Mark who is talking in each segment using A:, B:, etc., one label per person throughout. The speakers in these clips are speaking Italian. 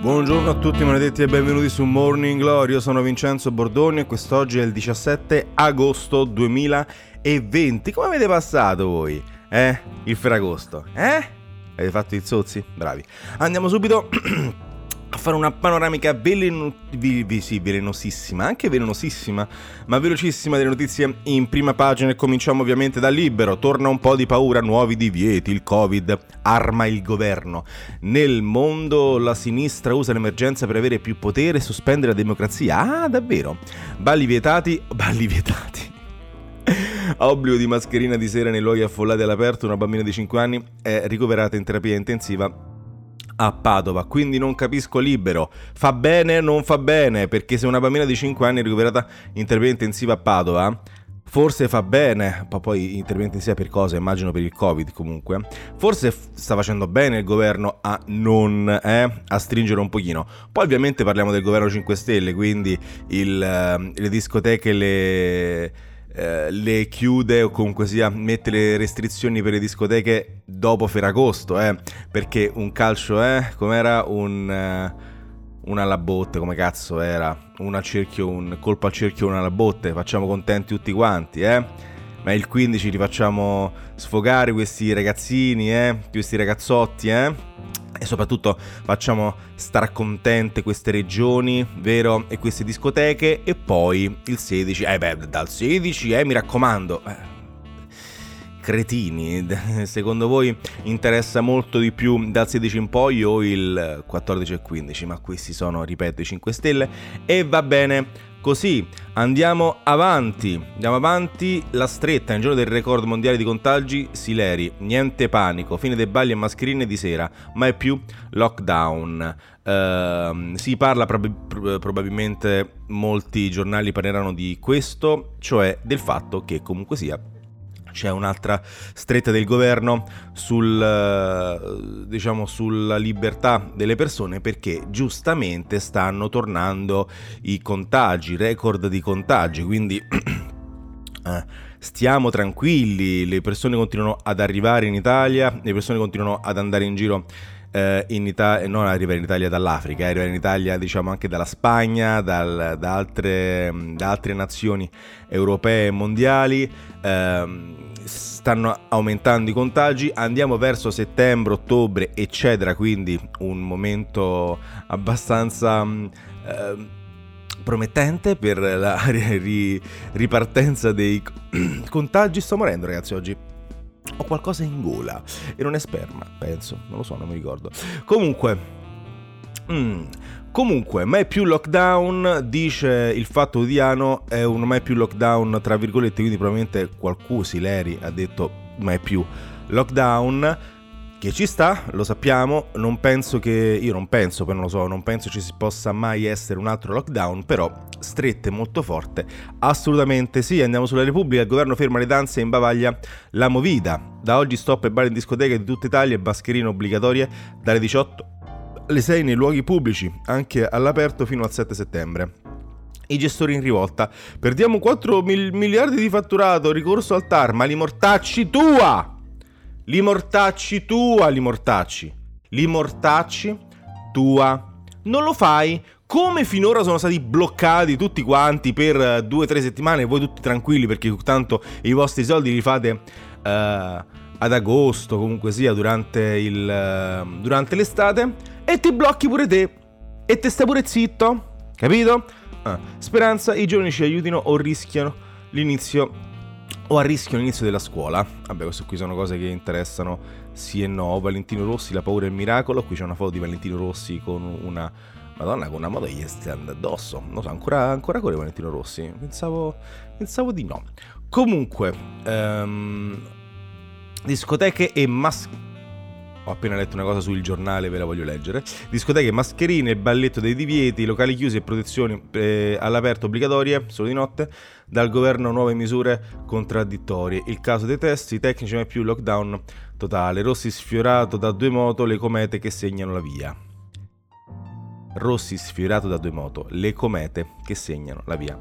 A: Buongiorno a tutti maledetti e benvenuti su Morning Glory, io sono Vincenzo Bordoni e quest'oggi è il 17 agosto 2020. Come avete passato voi? Eh? Il Ferragosto? Eh? Avete fatto i zozzi? Bravi. Andiamo subito fare una panoramica veleno... sì, velenosissima, anche velenosissima, ma velocissima delle notizie in prima pagina e cominciamo ovviamente dal libero. Torna un po' di paura, nuovi divieti, il Covid arma il governo. Nel mondo la sinistra usa l'emergenza per avere più potere e sospendere la democrazia. Ah, davvero? Balli vietati, balli vietati. Obbligo di mascherina di sera nei luoghi affollati all'aperto, una bambina di 5 anni è ricoverata in terapia intensiva a Padova, quindi non capisco libero. Fa bene o non fa bene? Perché se una bambina di 5 anni è ricoverata in terapia intensiva a Padova, forse fa bene, ma poi intervento intensiva per cosa? Immagino per il Covid comunque. Forse sta facendo bene il governo a non, eh, a stringere un pochino. Poi ovviamente parliamo del governo 5 Stelle, quindi il, eh, le discoteche, le eh, le chiude o comunque sia mette le restrizioni per le discoteche dopo Ferragosto, eh, perché un calcio, eh, com'era? Un, uh, una alla botte, come cazzo era, un al cerchio, un colpo al cerchio, una alla botte, facciamo contenti tutti quanti, eh. Ma il 15 li facciamo sfogare questi ragazzini, eh, questi ragazzotti, eh e soprattutto facciamo star contente queste regioni, vero? E queste discoteche e poi il 16, eh beh, dal 16, eh, mi raccomando. Eh, cretini, secondo voi interessa molto di più dal 16 in poi o il 14 e 15? Ma questi sono, ripeto, i 5 Stelle e va bene Così andiamo avanti, andiamo avanti, la stretta, nel giorno del record mondiale di contagi, Sileri, niente panico, fine dei balli e mascherine di sera, mai più lockdown. Uh, si parla prob- probabilmente, molti giornali parleranno di questo, cioè del fatto che comunque sia c'è un'altra stretta del governo sul, eh, diciamo, sulla libertà delle persone perché giustamente stanno tornando i contagi, record di contagi, quindi eh, stiamo tranquilli, le persone continuano ad arrivare in Italia, le persone continuano ad andare in giro eh, in Italia, non arrivare in Italia dall'Africa, arrivare in Italia diciamo anche dalla Spagna, dal, da, altre, da, altre, nazioni europee e mondiali. Eh, stanno aumentando i contagi, andiamo verso settembre, ottobre, eccetera, quindi un momento abbastanza... Eh, promettente per la ri- ripartenza dei contagi. Sto morendo, ragazzi, oggi ho qualcosa in gola e non è sperma, penso, non lo so, non mi ricordo. Comunque, Mm. Comunque, mai più lockdown, dice il fatto quotidiano, è un mai più lockdown, tra virgolette, quindi probabilmente qualcuno, Sileri, ha detto mai più lockdown che ci sta, lo sappiamo, non penso che, io non penso, poi non lo so, non penso ci si possa mai essere un altro lockdown, però strette molto forte, assolutamente sì, andiamo sulla Repubblica, il governo ferma le danze e imbavaglia la movida, da oggi stop e bar in discoteca di tutta Italia e mascherine obbligatorie dalle 18 alle 6 nei luoghi pubblici, anche all'aperto fino al 7 settembre i gestori in rivolta. Perdiamo 4 mil- miliardi di fatturato, ricorso al TAR, ma li mortacci tua! Li mortacci tua, li mortacci. Li mortacci tua. Non lo fai? Come finora sono stati bloccati tutti quanti per due o tre settimane, voi tutti tranquilli perché tanto i vostri soldi li fate uh, ad agosto, comunque sia, durante, il, uh, durante l'estate, e ti blocchi pure te. E te stai pure zitto, capito? Uh, speranza, i giovani ci aiutino o rischiano l'inizio o a rischio l'inizio della scuola. Vabbè, queste qui sono cose che interessano sì e no. Valentino Rossi, la paura e il miracolo. Qui c'è una foto di Valentino Rossi con una Madonna con una moto gli stand addosso. Non so, ancora, ancora corre Valentino Rossi? Pensavo, pensavo di no. Comunque, um, discoteche e maschere ho appena letto una cosa sul giornale, ve la voglio leggere. Discoteche, mascherine, balletto dei divieti, locali chiusi e protezioni eh, all'aperto obbligatorie, solo di notte. Dal governo nuove misure contraddittorie. Il caso dei test, i tecnici mai più lockdown totale. Rossi sfiorato da due moto, le comete che segnano la via. Rossi sfiorato da due moto, le comete che segnano la via.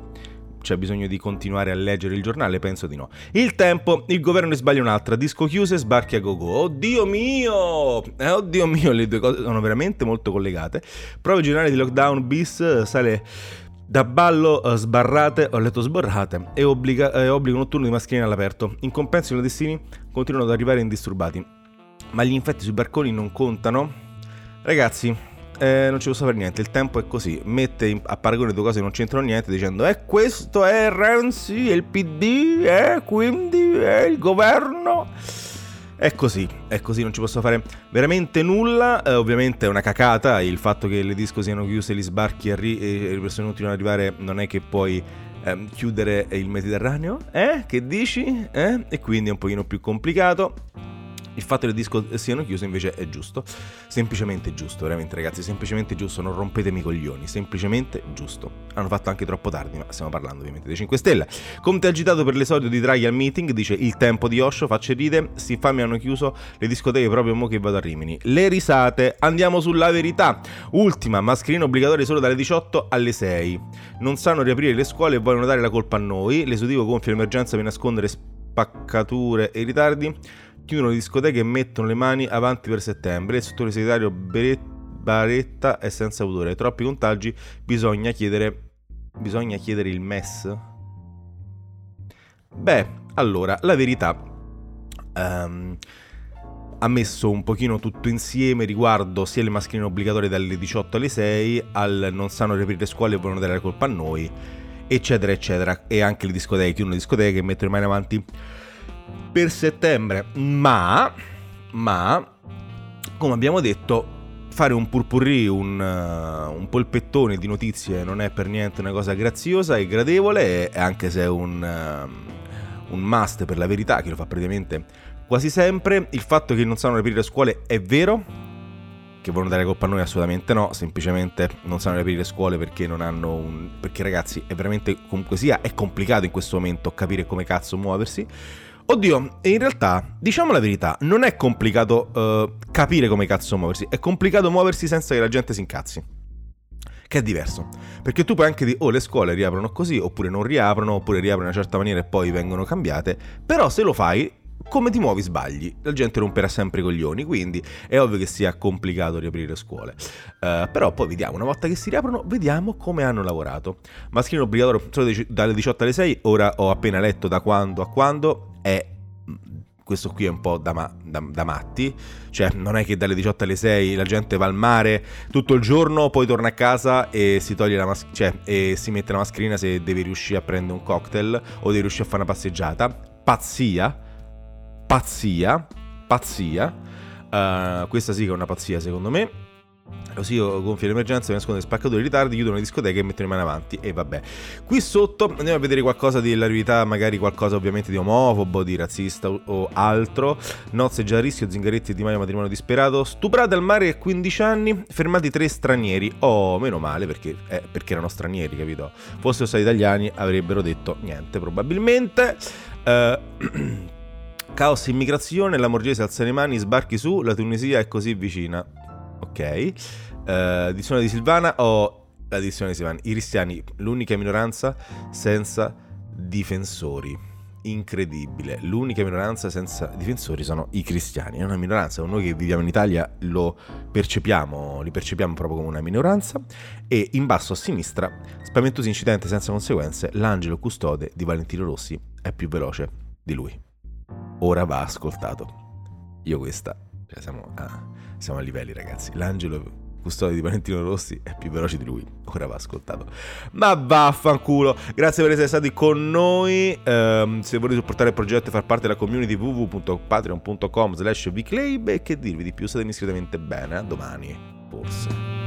A: C'è bisogno di continuare a leggere il giornale? Penso di no. Il tempo, il governo ne sbaglia un'altra, disco chiuso e sbarchi a gogo. Oddio mio! Eh, oddio mio, le due cose sono veramente molto collegate. Prove generali di lockdown bis sale da ballo uh, sbarrate, ho letto sborrate, e obbliga, eh, obbligo notturno di mascherine all'aperto. In compenso i clandestini continuano ad arrivare indisturbati. Ma gli infetti sui barconi non contano? Ragazzi, eh, non ci posso fare niente, il tempo è così, mette in, a paragone due cose che non c'entrano niente dicendo eh questo è Renzi, è il PD, eh quindi è il governo. È così, è così, non ci posso fare veramente nulla. Eh, ovviamente è una cacata il fatto che le disco siano chiuse, gli sbarchi arri- e le persone continuano ad arrivare, non è che puoi ehm, chiudere il Mediterraneo, eh? Che dici? Eh? E quindi è un pochino più complicato. Il fatto che le disco siano chiuse invece è giusto. Semplicemente giusto, veramente ragazzi, semplicemente giusto, non rompetemi i coglioni, semplicemente giusto. Hanno fatto anche troppo tardi, ma stiamo parlando ovviamente dei 5 Stelle. Conte agitato per l'esordio di Draghi al meeting, dice il tempo di Osho, facce ride, sti infami hanno chiuso le discoteche proprio mo che vado a Rimini. Le risate, andiamo sulla verità. Ultima, mascherina obbligatoria solo dalle 18 alle 6. Non sanno riaprire le scuole e vogliono dare la colpa a noi. L'esecutivo gonfia l'emergenza per nascondere spaccature e ritardi chiudono le discoteche e mettono le mani avanti per settembre. Il sottosegretario Baretta è senza autore. Troppi contagi, bisogna chiedere. Bisogna chiedere il MES? Beh, allora, la verità. Um, ha messo un pochino tutto insieme riguardo sia le mascherine obbligatorie dalle 18 alle 6 al non sanno riaprire scuole e vogliono dare la colpa a noi eccetera eccetera e anche le discoteche chiudono le discoteche e mettono le mani avanti per settembre, ma, ma come abbiamo detto, fare un purpurri, un, uh, un, polpettone di notizie non è per niente una cosa graziosa e gradevole, anche se è un, uh, un must per la verità, che lo fa praticamente quasi sempre. Il fatto che non sanno aprire le scuole è vero, che vogliono dare colpa a noi assolutamente no, semplicemente non sanno le scuole perché non hanno un... perché ragazzi è veramente comunque sia, è complicato in questo momento capire come cazzo muoversi. Oddio, in realtà, diciamo la verità, non è complicato uh, capire come cazzo muoversi, è complicato muoversi senza che la gente si incazzi. Che è diverso. Perché tu puoi anche dire, oh, le scuole riaprono così, oppure non riaprono, oppure riaprono in una certa maniera e poi vengono cambiate. Però se lo fai, come ti muovi sbagli, la gente romperà sempre i coglioni, quindi è ovvio che sia complicato riaprire le scuole. Uh, però poi vediamo, una volta che si riaprono, vediamo come hanno lavorato. Mascherino obbligatorio solo dalle 18 alle 6, ora ho appena letto da quando a quando, è questo qui è un po' da, ma, da, da, matti, cioè non è che dalle 18 alle 6 la gente va al mare tutto il giorno, poi torna a casa e si toglie la mas- cioè, e si mette la mascherina se deve riuscire a prendere un cocktail o deve riuscire a fare una passeggiata. Pazzia, pazzia, pazzia. Uh, questa sì che è una pazzia secondo me. Così io gonfio l'emergenza, mi nascondo le spaccature, ritardi, chiudono le discoteche e mettono le mani avanti. E vabbè. Qui sotto andiamo a vedere qualcosa della verità, magari qualcosa ovviamente di omofobo, di razzista o altro. Nozze già a rischio, Zingaretti Di Maio matrimonio disperato. Stuprate al mare a 15 anni, fermati tre stranieri. Oh, meno male perché, eh, perché erano stranieri, capito? Fossero stati italiani avrebbero detto niente, probabilmente. Uh, Caos immigrazione, la Morgese alza le mani, sbarchi su, la Tunisia è così vicina ok. Uh, edizione di Silvana o la edizione di Silvana? I cristiani, l'unica minoranza senza difensori. Incredibile, l'unica minoranza senza difensori sono i cristiani. È una minoranza, noi che viviamo in Italia lo percepiamo, li percepiamo proprio come una minoranza. E in basso a sinistra, spaventoso incidente senza conseguenze, l'angelo custode di Valentino Rossi è più veloce di lui. Ora va ascoltato. Io questa, cioè siamo a siamo a livelli, ragazzi. L'angelo custode di Valentino Rossi è più veloce di lui. Ora va ascoltato. Ma vaffanculo. Grazie per essere stati con noi. Um, se volete supportare il progetto e far parte della community www.patreon.com slash e che dirvi di più, state iscrittamente bene. A domani, forse.